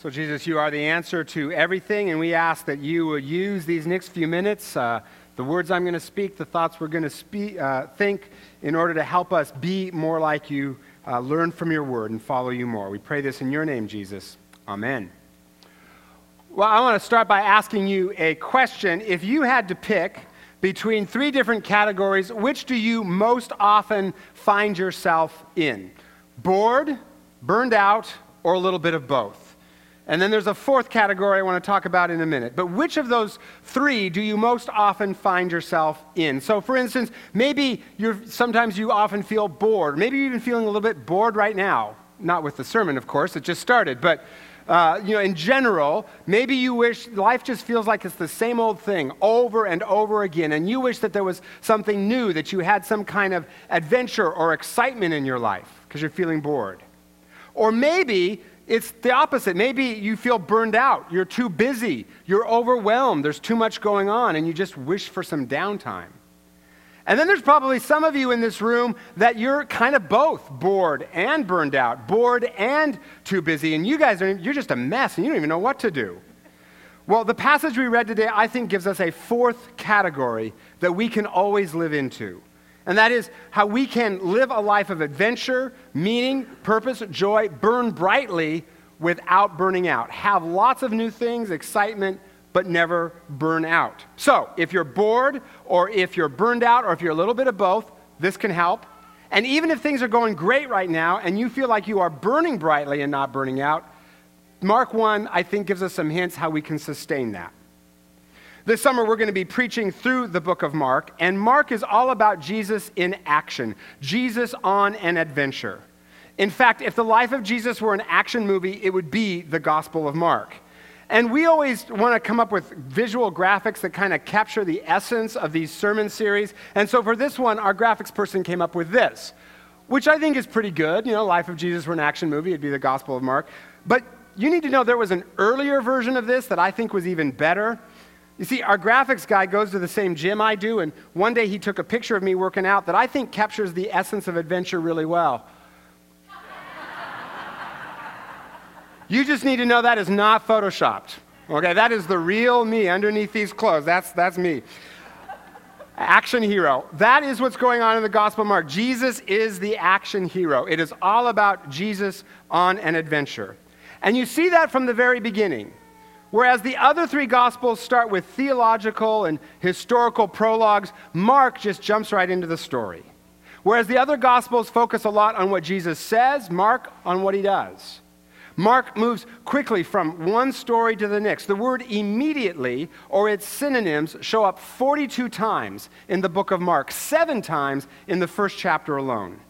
So, Jesus, you are the answer to everything, and we ask that you would use these next few minutes, uh, the words I'm going to speak, the thoughts we're going to speak, uh, think, in order to help us be more like you, uh, learn from your word, and follow you more. We pray this in your name, Jesus. Amen. Well, I want to start by asking you a question. If you had to pick between three different categories, which do you most often find yourself in? Bored, burned out, or a little bit of both? And then there's a fourth category I want to talk about in a minute. But which of those three do you most often find yourself in? So, for instance, maybe you're, sometimes you often feel bored. Maybe you're even feeling a little bit bored right now. Not with the sermon, of course, it just started. But, uh, you know, in general, maybe you wish life just feels like it's the same old thing over and over again. And you wish that there was something new, that you had some kind of adventure or excitement in your life because you're feeling bored. Or maybe it's the opposite. Maybe you feel burned out. You're too busy. You're overwhelmed. There's too much going on, and you just wish for some downtime. And then there's probably some of you in this room that you're kind of both bored and burned out, bored and too busy, and you guys are you're just a mess and you don't even know what to do. Well, the passage we read today, I think, gives us a fourth category that we can always live into. And that is how we can live a life of adventure, meaning, purpose, joy, burn brightly without burning out. Have lots of new things, excitement, but never burn out. So, if you're bored, or if you're burned out, or if you're a little bit of both, this can help. And even if things are going great right now and you feel like you are burning brightly and not burning out, Mark 1, I think, gives us some hints how we can sustain that. This summer, we're going to be preaching through the book of Mark, and Mark is all about Jesus in action, Jesus on an adventure. In fact, if the life of Jesus were an action movie, it would be the Gospel of Mark. And we always want to come up with visual graphics that kind of capture the essence of these sermon series. And so for this one, our graphics person came up with this, which I think is pretty good. You know, Life of Jesus were an action movie, it'd be the Gospel of Mark. But you need to know there was an earlier version of this that I think was even better. You see, our graphics guy goes to the same gym I do, and one day he took a picture of me working out that I think captures the essence of adventure really well. you just need to know that is not photoshopped. Okay, that is the real me underneath these clothes. That's, that's me. Action hero. That is what's going on in the Gospel of Mark. Jesus is the action hero. It is all about Jesus on an adventure. And you see that from the very beginning. Whereas the other three Gospels start with theological and historical prologues, Mark just jumps right into the story. Whereas the other Gospels focus a lot on what Jesus says, Mark on what he does. Mark moves quickly from one story to the next. The word immediately or its synonyms show up 42 times in the book of Mark, seven times in the first chapter alone.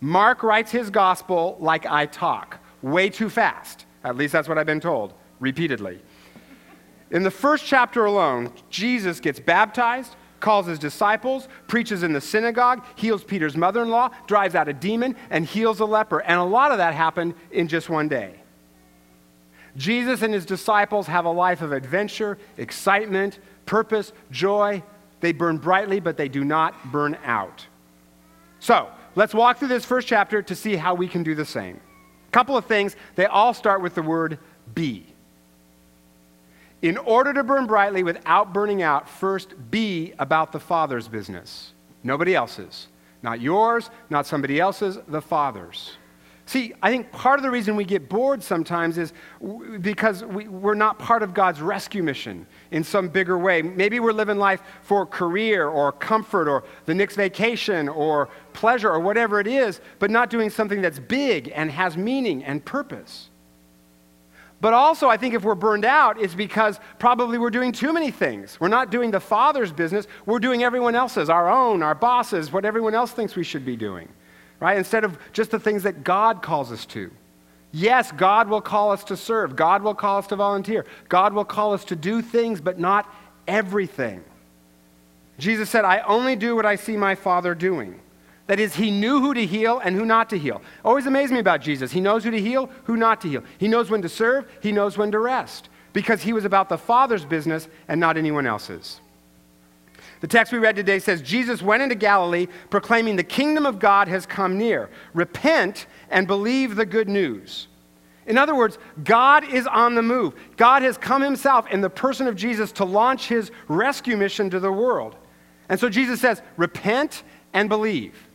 Mark writes his gospel like I talk, way too fast. At least that's what I've been told, repeatedly. In the first chapter alone, Jesus gets baptized, calls his disciples, preaches in the synagogue, heals Peter's mother in law, drives out a demon, and heals a leper. And a lot of that happened in just one day. Jesus and his disciples have a life of adventure, excitement, purpose, joy. They burn brightly, but they do not burn out. So, let's walk through this first chapter to see how we can do the same. A couple of things. They all start with the word be. In order to burn brightly without burning out, first be about the Father's business. Nobody else's. Not yours, not somebody else's, the Father's. See, I think part of the reason we get bored sometimes is because we, are not part of God's rescue mission in some bigger way. Maybe we're living life for career or comfort or the next vacation or pleasure or whatever it is, but not doing something that's big and has meaning and purpose. But also, I think if we're burned out, it's because probably we're doing too many things. We're not doing the Father's business, we're doing everyone else's, our own, our bosses, what everyone else thinks we should be doing, right? Instead of just the things that God calls us to. Yes, God will call us to serve, God will call us to volunteer, God will call us to do things, but not everything. Jesus said, I only do what I see my Father doing. That is, he knew who to heal and who not to heal. Always amazed me about Jesus. He knows who to heal, who not to heal. He knows when to serve, he knows when to rest, because he was about the Father's business and not anyone else's. The text we read today says Jesus went into Galilee proclaiming the kingdom of God has come near. Repent and believe the good news. In other words, God is on the move. God has come himself in the person of Jesus to launch his rescue mission to the world. And so Jesus says, repent and believe.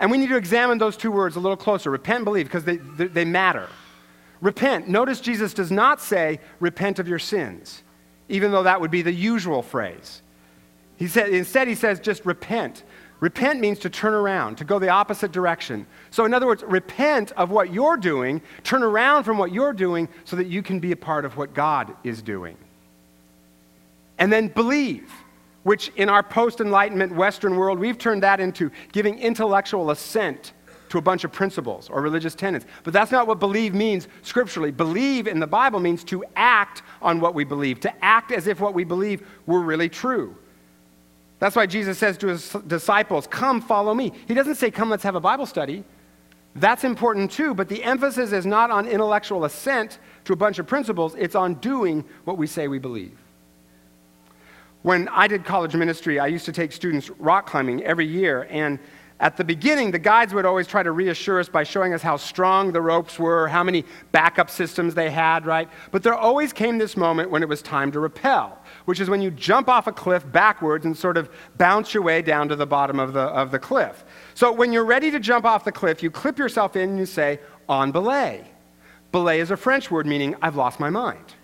And we need to examine those two words a little closer repent and believe because they, they, they matter. Repent. Notice Jesus does not say, repent of your sins, even though that would be the usual phrase. He said, instead, he says, just repent. Repent means to turn around, to go the opposite direction. So, in other words, repent of what you're doing, turn around from what you're doing so that you can be a part of what God is doing. And then believe, which in our post Enlightenment Western world, we've turned that into giving intellectual assent to a bunch of principles or religious tenets. But that's not what believe means scripturally. Believe in the Bible means to act on what we believe, to act as if what we believe were really true. That's why Jesus says to his disciples, Come, follow me. He doesn't say, Come, let's have a Bible study. That's important too, but the emphasis is not on intellectual assent to a bunch of principles, it's on doing what we say we believe. When I did college ministry, I used to take students rock climbing every year, and at the beginning, the guides would always try to reassure us by showing us how strong the ropes were, how many backup systems they had, right? But there always came this moment when it was time to rappel, which is when you jump off a cliff backwards and sort of bounce your way down to the bottom of the, of the cliff. So when you're ready to jump off the cliff, you clip yourself in and you say, on belay. Belay is a French word meaning, I've lost my mind.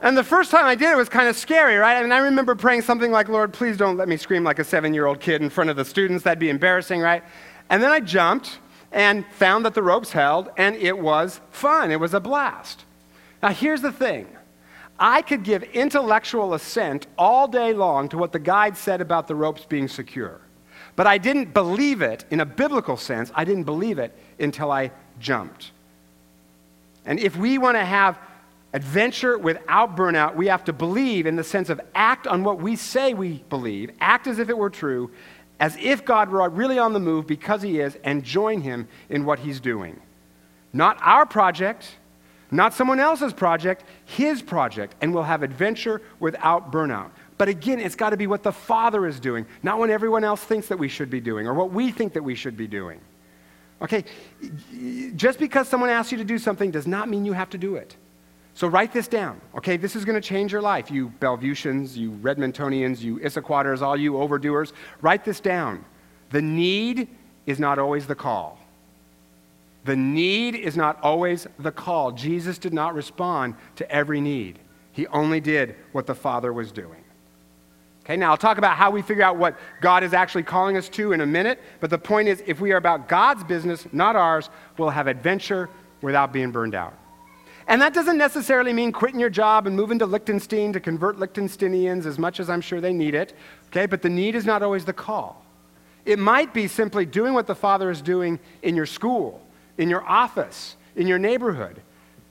And the first time I did it was kind of scary, right? I mean, I remember praying something like, Lord, please don't let me scream like a seven year old kid in front of the students. That'd be embarrassing, right? And then I jumped and found that the ropes held, and it was fun. It was a blast. Now, here's the thing I could give intellectual assent all day long to what the guide said about the ropes being secure. But I didn't believe it in a biblical sense. I didn't believe it until I jumped. And if we want to have adventure without burnout, we have to believe in the sense of act on what we say we believe, act as if it were true, as if God were really on the move because He is, and join Him in what He's doing. Not our project, not someone else's project, His project, and we'll have adventure without burnout. But again, it's got to be what the Father is doing, not what everyone else thinks that we should be doing or what we think that we should be doing. Okay? Just because someone asks you to do something does not mean you have to do it. So write this down, okay? This is going to change your life, you Bellevutians, you Redmontonians, you Issaquatters, all you overdoers. Write this down. The need is not always the call. The need is not always the call. Jesus did not respond to every need, He only did what the Father was doing. Okay, now I'll talk about how we figure out what God is actually calling us to in a minute, but the point is if we are about God's business, not ours, we'll have adventure without being burned out. And that doesn't necessarily mean quitting your job and moving to Liechtenstein to convert Liechtensteinians as much as I'm sure they need it. Okay, but the need is not always the call. It might be simply doing what the Father is doing in your school, in your office, in your neighborhood.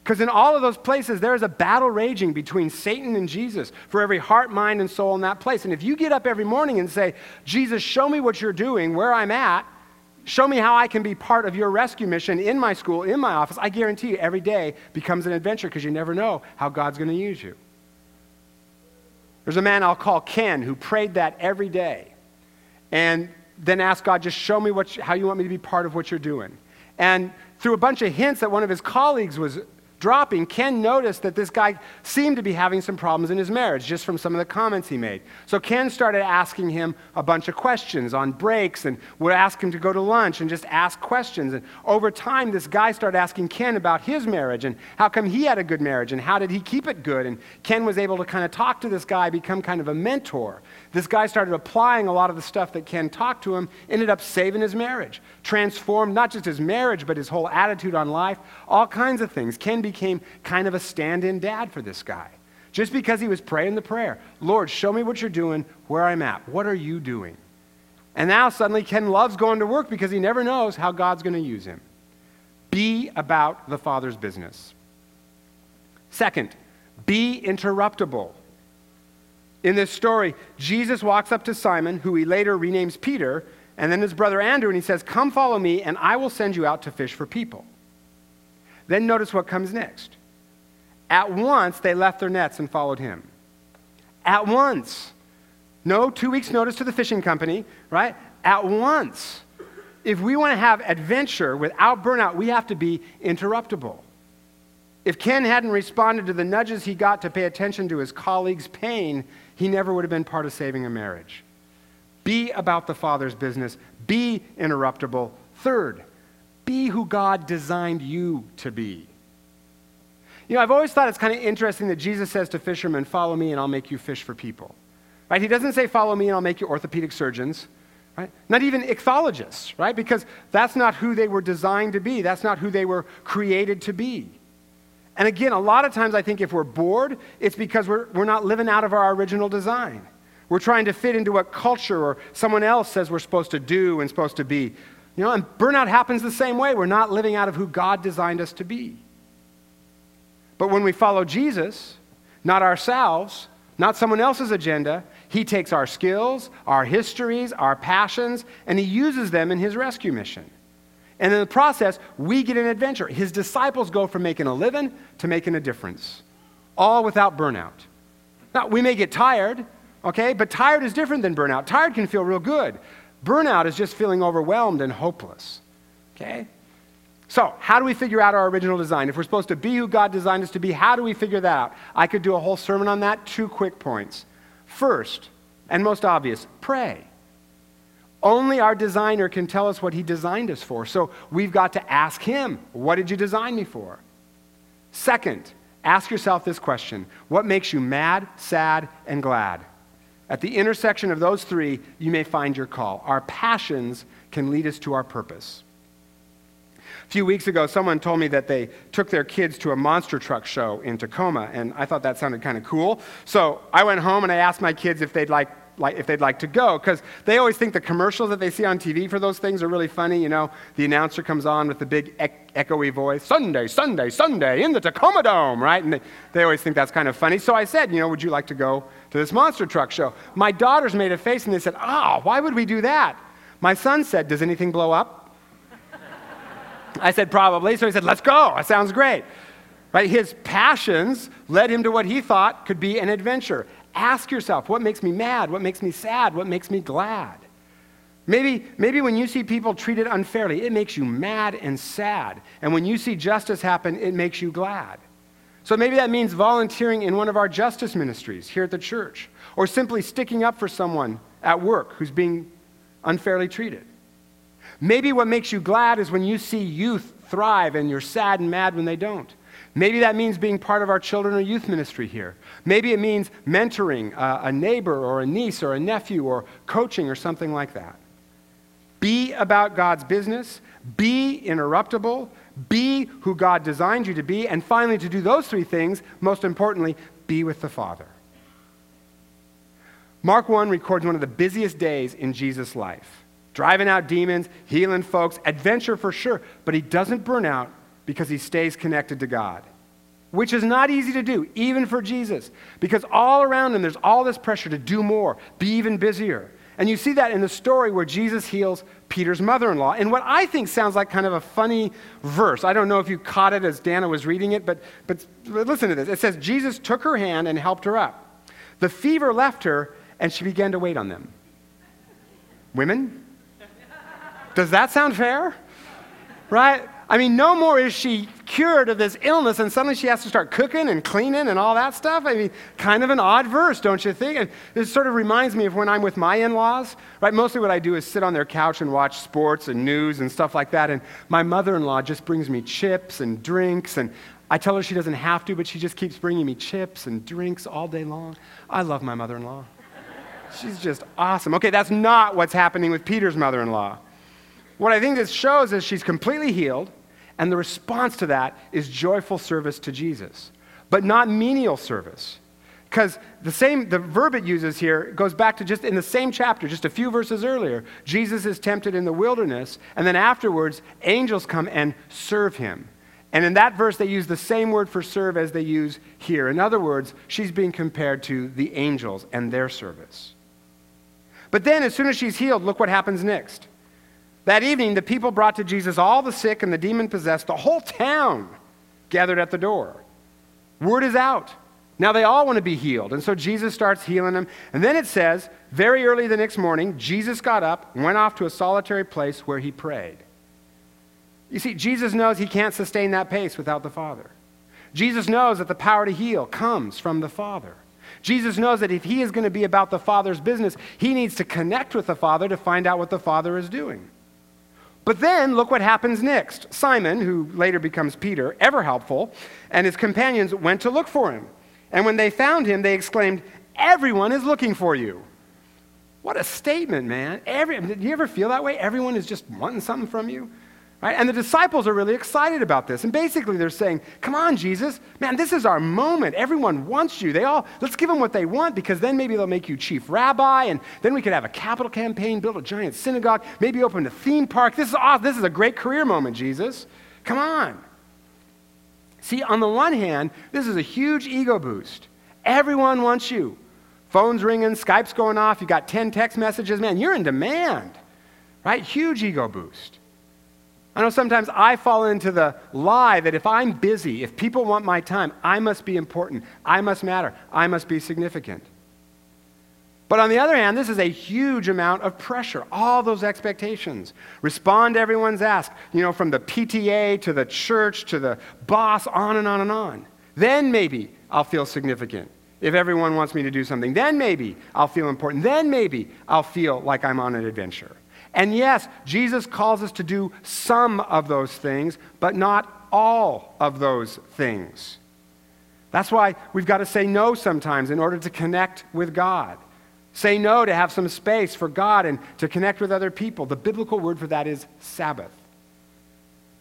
Because in all of those places, there is a battle raging between Satan and Jesus for every heart, mind, and soul in that place. And if you get up every morning and say, Jesus, show me what you're doing, where I'm at, Show me how I can be part of your rescue mission in my school, in my office. I guarantee you, every day becomes an adventure because you never know how God's going to use you. There's a man I'll call Ken who prayed that every day and then asked God, just show me what, how you want me to be part of what you're doing. And through a bunch of hints that one of his colleagues was dropping, Ken noticed that this guy seemed to be having some problems in his marriage just from some of the comments he made. So Ken started asking him a bunch of questions on breaks and would ask him to go to lunch and just ask questions. And over time, this guy started asking Ken about his marriage and how come he had a good marriage and how did he keep it good. And Ken was able to kind of talk to this guy, become kind of a mentor. This guy started applying a lot of the stuff that Ken talked to him, ended up saving his marriage, transformed not just his marriage, but his whole attitude on life, all kinds of things. Ken became kind of a stand in dad for this guy. Just because he was praying the prayer Lord, show me what you're doing, where I'm at. What are you doing? And now suddenly Ken loves going to work because he never knows how God's going to use him. Be about the Father's business. Second, be interruptible. In this story, Jesus walks up to Simon, who he later renames Peter, and then his brother Andrew, and he says, Come follow me, and I will send you out to fish for people. Then notice what comes next. At once, they left their nets and followed him. At once. No two weeks' notice to the fishing company, right? At once. if we want to have adventure without burnout, we have to be interruptible. If Ken hadn't responded to the nudges he got to pay attention to his colleague's pain, he never would have been part of saving a marriage. Be about the Father's business, be interruptible. Third, be who God designed you to be. You know, I've always thought it's kind of interesting that Jesus says to fishermen, Follow me and I'll make you fish for people. Right? He doesn't say, Follow me and I'll make you orthopedic surgeons. Right? Not even ichthyologists, right? Because that's not who they were designed to be. That's not who they were created to be. And again, a lot of times I think if we're bored, it's because we're, we're not living out of our original design. We're trying to fit into what culture or someone else says we're supposed to do and supposed to be. You know, and burnout happens the same way. We're not living out of who God designed us to be. But when we follow Jesus, not ourselves, not someone else's agenda, he takes our skills, our histories, our passions, and he uses them in his rescue mission. And in the process, we get an adventure. His disciples go from making a living to making a difference, all without burnout. Now, we may get tired, okay, but tired is different than burnout. Tired can feel real good. Burnout is just feeling overwhelmed and hopeless, okay? So, how do we figure out our original design? If we're supposed to be who God designed us to be, how do we figure that out? I could do a whole sermon on that. Two quick points. First, and most obvious, pray. Only our designer can tell us what he designed us for. So we've got to ask him, What did you design me for? Second, ask yourself this question What makes you mad, sad, and glad? At the intersection of those three, you may find your call. Our passions can lead us to our purpose. A few weeks ago, someone told me that they took their kids to a monster truck show in Tacoma, and I thought that sounded kind of cool. So I went home and I asked my kids if they'd like like, if they'd like to go, because they always think the commercials that they see on TV for those things are really funny. You know, the announcer comes on with the big echoey voice, Sunday, Sunday, Sunday in the Tacoma Dome, right? And they, they always think that's kind of funny. So I said, you know, would you like to go to this monster truck show? My daughters made a face and they said, ah, oh, why would we do that? My son said, does anything blow up? I said, probably. So he said, let's go. That sounds great. Right? His passions led him to what he thought could be an adventure. Ask yourself, what makes me mad? What makes me sad? What makes me glad? Maybe, maybe when you see people treated unfairly, it makes you mad and sad. And when you see justice happen, it makes you glad. So maybe that means volunteering in one of our justice ministries here at the church, or simply sticking up for someone at work who's being unfairly treated. Maybe what makes you glad is when you see youth thrive and you're sad and mad when they don't. Maybe that means being part of our children or youth ministry here. Maybe it means mentoring a, neighbor or a niece or a nephew or coaching or something like that. Be about God's business, be interruptible, be who God designed you to be, and finally, to do those three things, most importantly, be with the Father. Mark 1 records one of the busiest days in Jesus' life driving out demons, healing folks, adventure for sure, but he doesn't burn out because he stays connected to God, which is not easy to do, even for Jesus, because all around him there's all this pressure to do more, be even busier. And you see that in the story where Jesus heals Peter's mother in law. In what I think sounds like kind of a funny verse. I don't know if you caught it as Dana was reading it, but, but listen to this. It says, Jesus took her hand and helped her up. The fever left her, and she began to wait on them. Women, does that sound fair? Right? I mean, no more is she cured of this illness, and suddenly she has to start cooking and cleaning and all that stuff. I mean, kind of an odd verse, don't you think? And this sort of reminds me of when I'm with my in laws, right? Mostly what I do is sit on their couch and watch sports and news and stuff like that. And my mother in law just brings me chips and drinks. And I tell her she doesn't have to, but she just keeps bringing me chips and drinks all day long. I love my mother in law. She's just awesome. Okay, that's not what's happening with Peter's mother in law. What I think this shows is she's completely healed, and the response to that is joyful service to Jesus, but not menial service. Because the same, the verb it uses here goes back to just in the same chapter, just a few verses earlier. Jesus is tempted in the wilderness, and then afterwards, angels come and serve him. And in that verse, they use the same word for serve as they use here. In other words, she's being compared to the angels and their service. But then, as soon as she's healed, look what happens next. That evening, the people brought to Jesus all the sick and the demon possessed. The whole town gathered at the door. Word is out. Now they all want to be healed. And so Jesus starts healing them. And then it says, very early the next morning, Jesus got up, went off to a solitary place where he prayed. You see, Jesus knows he can't sustain that pace without the Father. Jesus knows that the power to heal comes from the Father. Jesus knows that if he is going to be about the Father's business, he needs to connect with the Father to find out what the Father is doing. But then look what happens next. Simon, who later becomes Peter, ever helpful, and his companions went to look for him. And when they found him, they exclaimed, Everyone is looking for you. What a statement, man. Every, did you ever feel that way? Everyone is just wanting something from you? Right? And the disciples are really excited about this. And basically, they're saying, Come on, Jesus. Man, this is our moment. Everyone wants you. They all, let's give them what they want because then maybe they'll make you chief rabbi. And then we could have a capital campaign, build a giant synagogue, maybe open a theme park. This is awesome. This is a great career moment, Jesus. Come on. See, on the one hand, this is a huge ego boost. Everyone wants you. Phone's ringing, Skype's going off, you got 10 text messages. Man, you're in demand, right? Huge ego boost. I know sometimes I fall into the lie that if I'm busy, if people want my time, I must be important, I must matter, I must be significant. But on the other hand, this is a huge amount of pressure, all those expectations. Respond to everyone's ask, you know, from the PTA to the church to the boss, on and on and on. Then maybe I'll feel significant. If everyone wants me to do something, then maybe I'll feel important. Then maybe I'll feel like I'm on an adventure. And yes, Jesus calls us to do some of those things, but not all of those things. That's why we've got to say no sometimes in order to connect with God. Say no to have some space for God and to connect with other people. The biblical word for that is Sabbath.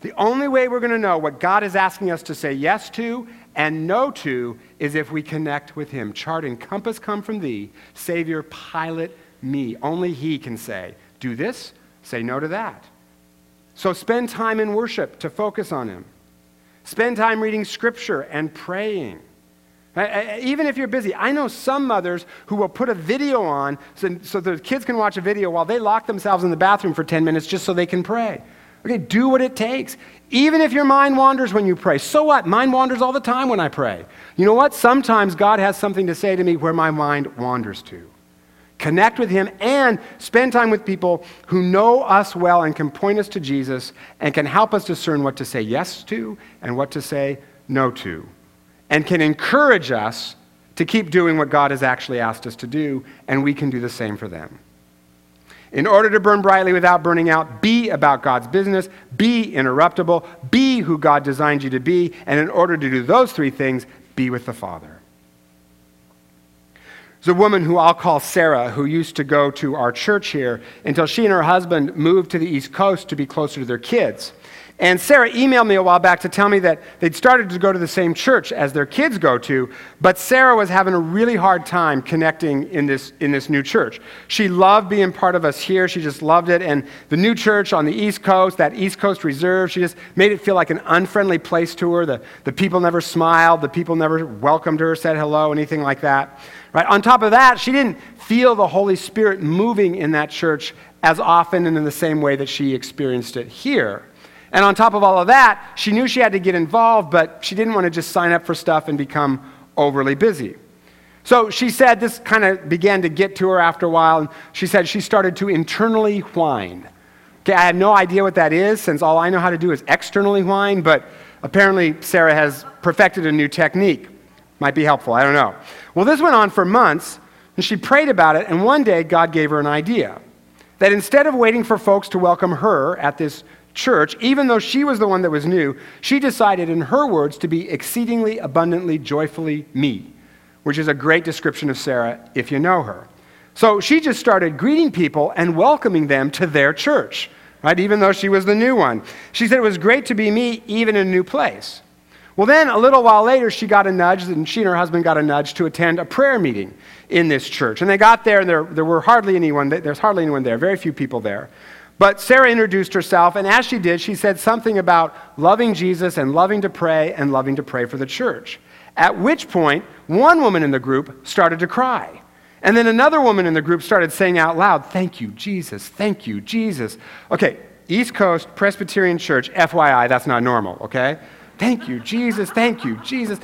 The only way we're going to know what God is asking us to say yes to and no to is if we connect with Him. Chart and compass come from Thee, Savior, pilot me. Only He can say, do this, say no to that. So spend time in worship to focus on Him. Spend time reading Scripture and praying. Even if you're busy, I know some mothers who will put a video on so, so the kids can watch a video while they lock themselves in the bathroom for 10 minutes just so they can pray. Okay, do what it takes. Even if your mind wanders when you pray. So what? Mind wanders all the time when I pray. You know what? Sometimes God has something to say to me where my mind wanders to. Connect with Him and spend time with people who know us well and can point us to Jesus and can help us discern what to say yes to and what to say no to. And can encourage us to keep doing what God has actually asked us to do, and we can do the same for them. In order to burn brightly without burning out, be about God's business, be interruptible, be who God designed you to be, and in order to do those three things, be with the Father. There's a woman who I'll call Sarah who used to go to our church here until she and her husband moved to the East Coast to be closer to their kids. And Sarah emailed me a while back to tell me that they'd started to go to the same church as their kids go to, but Sarah was having a really hard time connecting in this, in this new church. She loved being part of us here. She just loved it. And the new church on the East Coast, that East Coast Reserve, she just made it feel like an unfriendly place to her. The, the people never smiled, the people never welcomed her, said hello, anything like that. Right? On top of that, she didn't feel the Holy Spirit moving in that church as often and in the same way that she experienced it here. And on top of all of that, she knew she had to get involved, but she didn't want to just sign up for stuff and become overly busy. So she said this kind of began to get to her after a while, and she said she started to internally whine. Okay, I have no idea what that is, since all I know how to do is externally whine, but apparently Sarah has perfected a new technique. Might be helpful, I don't know. Well, this went on for months, and she prayed about it, and one day God gave her an idea. That instead of waiting for folks to welcome her at this church, even though she was the one that was new, she decided, in her words, to be exceedingly abundantly joyfully me, which is a great description of Sarah if you know her. So she just started greeting people and welcoming them to their church, right? Even though she was the new one. She said it was great to be me, even in a new place. Well, then a little while later, she got a nudge, and she and her husband got a nudge to attend a prayer meeting in this church. And they got there, and there, there were hardly anyone, there's hardly anyone there, very few people there. But Sarah introduced herself, and as she did, she said something about loving Jesus and loving to pray and loving to pray for the church. At which point, one woman in the group started to cry. And then another woman in the group started saying out loud, Thank you, Jesus, thank you, Jesus. Okay, East Coast Presbyterian Church, FYI, that's not normal, okay? Thank you, Jesus. Thank you, Jesus.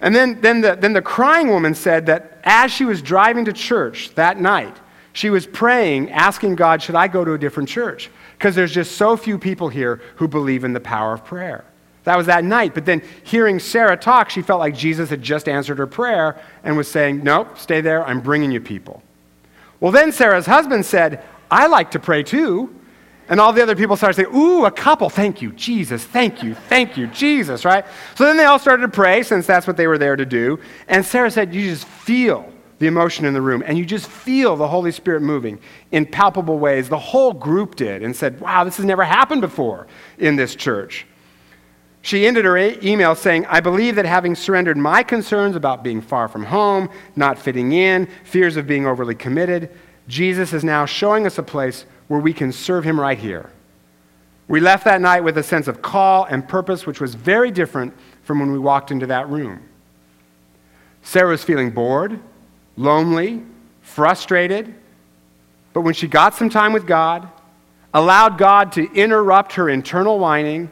And then, then, the, then the crying woman said that as she was driving to church that night, She was praying, asking God, should I go to a different church? Because there's just so few people here who believe in the power of prayer. That was that night. But then hearing Sarah talk, she felt like Jesus had just answered her prayer and was saying, Nope, stay there. I'm bringing you people. Well, then Sarah's husband said, I like to pray too. And all the other people started saying, Ooh, a couple. Thank you, Jesus. Thank you. Thank you, Jesus, right? So then they all started to pray, since that's what they were there to do. And Sarah said, You just feel the emotion in the room, and you just feel the Holy Spirit moving in palpable ways. The whole group did and said, Wow, this has never happened before in this church. She ended her email saying, I believe that having surrendered my concerns about being far from home, not fitting in, fears of being overly committed, Jesus is now showing us a place where we can serve him right here. We left that night with a sense of call and purpose, which was very different from when we walked into that room. Sarah was feeling bored, lonely, frustrated, but when she got some time with God, allowed God to interrupt her internal whining,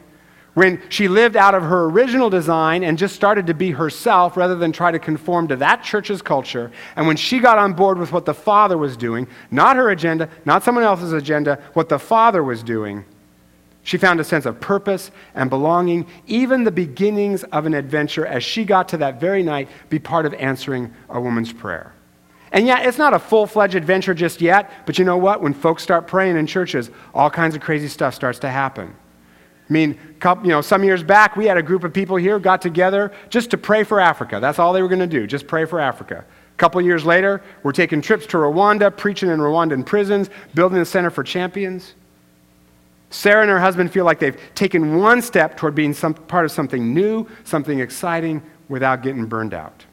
when she lived out of her original design and just started to be herself rather than try to conform to that church's culture, and when she got on board with what the Father was doing, not her agenda, not someone else's agenda, what the Father was doing, she found a sense of purpose and belonging, even the beginnings of an adventure as she got to that very night be part of answering a woman's prayer. And yet, it's not a full fledged adventure just yet, but you know what? When folks start praying in churches, all kinds of crazy stuff starts to happen. I mean, you know, some years back, we had a group of people here got together just to pray for Africa. That's all they were going to do, just pray for Africa. A couple years later, we're taking trips to Rwanda, preaching in Rwandan prisons, building a center for champions. Sarah and her husband feel like they've taken one step toward being some, part of something new, something exciting, without getting burned out.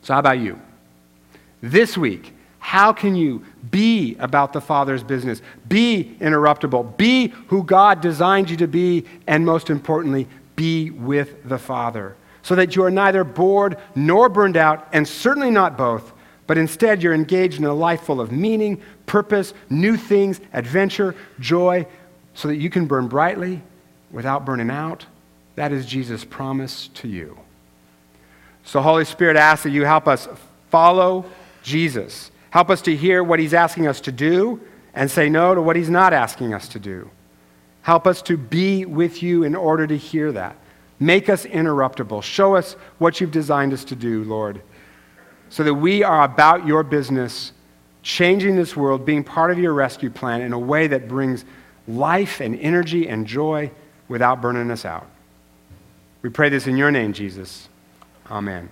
So, how about you? This week, how can you be about the Father's business? Be interruptible. Be who God designed you to be. And most importantly, be with the Father. So that you are neither bored nor burned out, and certainly not both, but instead you're engaged in a life full of meaning, purpose, new things, adventure, joy, so that you can burn brightly without burning out. That is Jesus' promise to you. So, Holy Spirit, I ask that you help us follow Jesus Help us to hear what He's asking us to do and say no to what He's not asking us to do. Help us to be with you in order to hear that. Make us interruptible. Show us what you've designed us to do, Lord, so that we are about your business, changing this world, being part of your rescue plan in a way that brings life and energy and joy without burning us out. We pray this in your name, Jesus. Amen.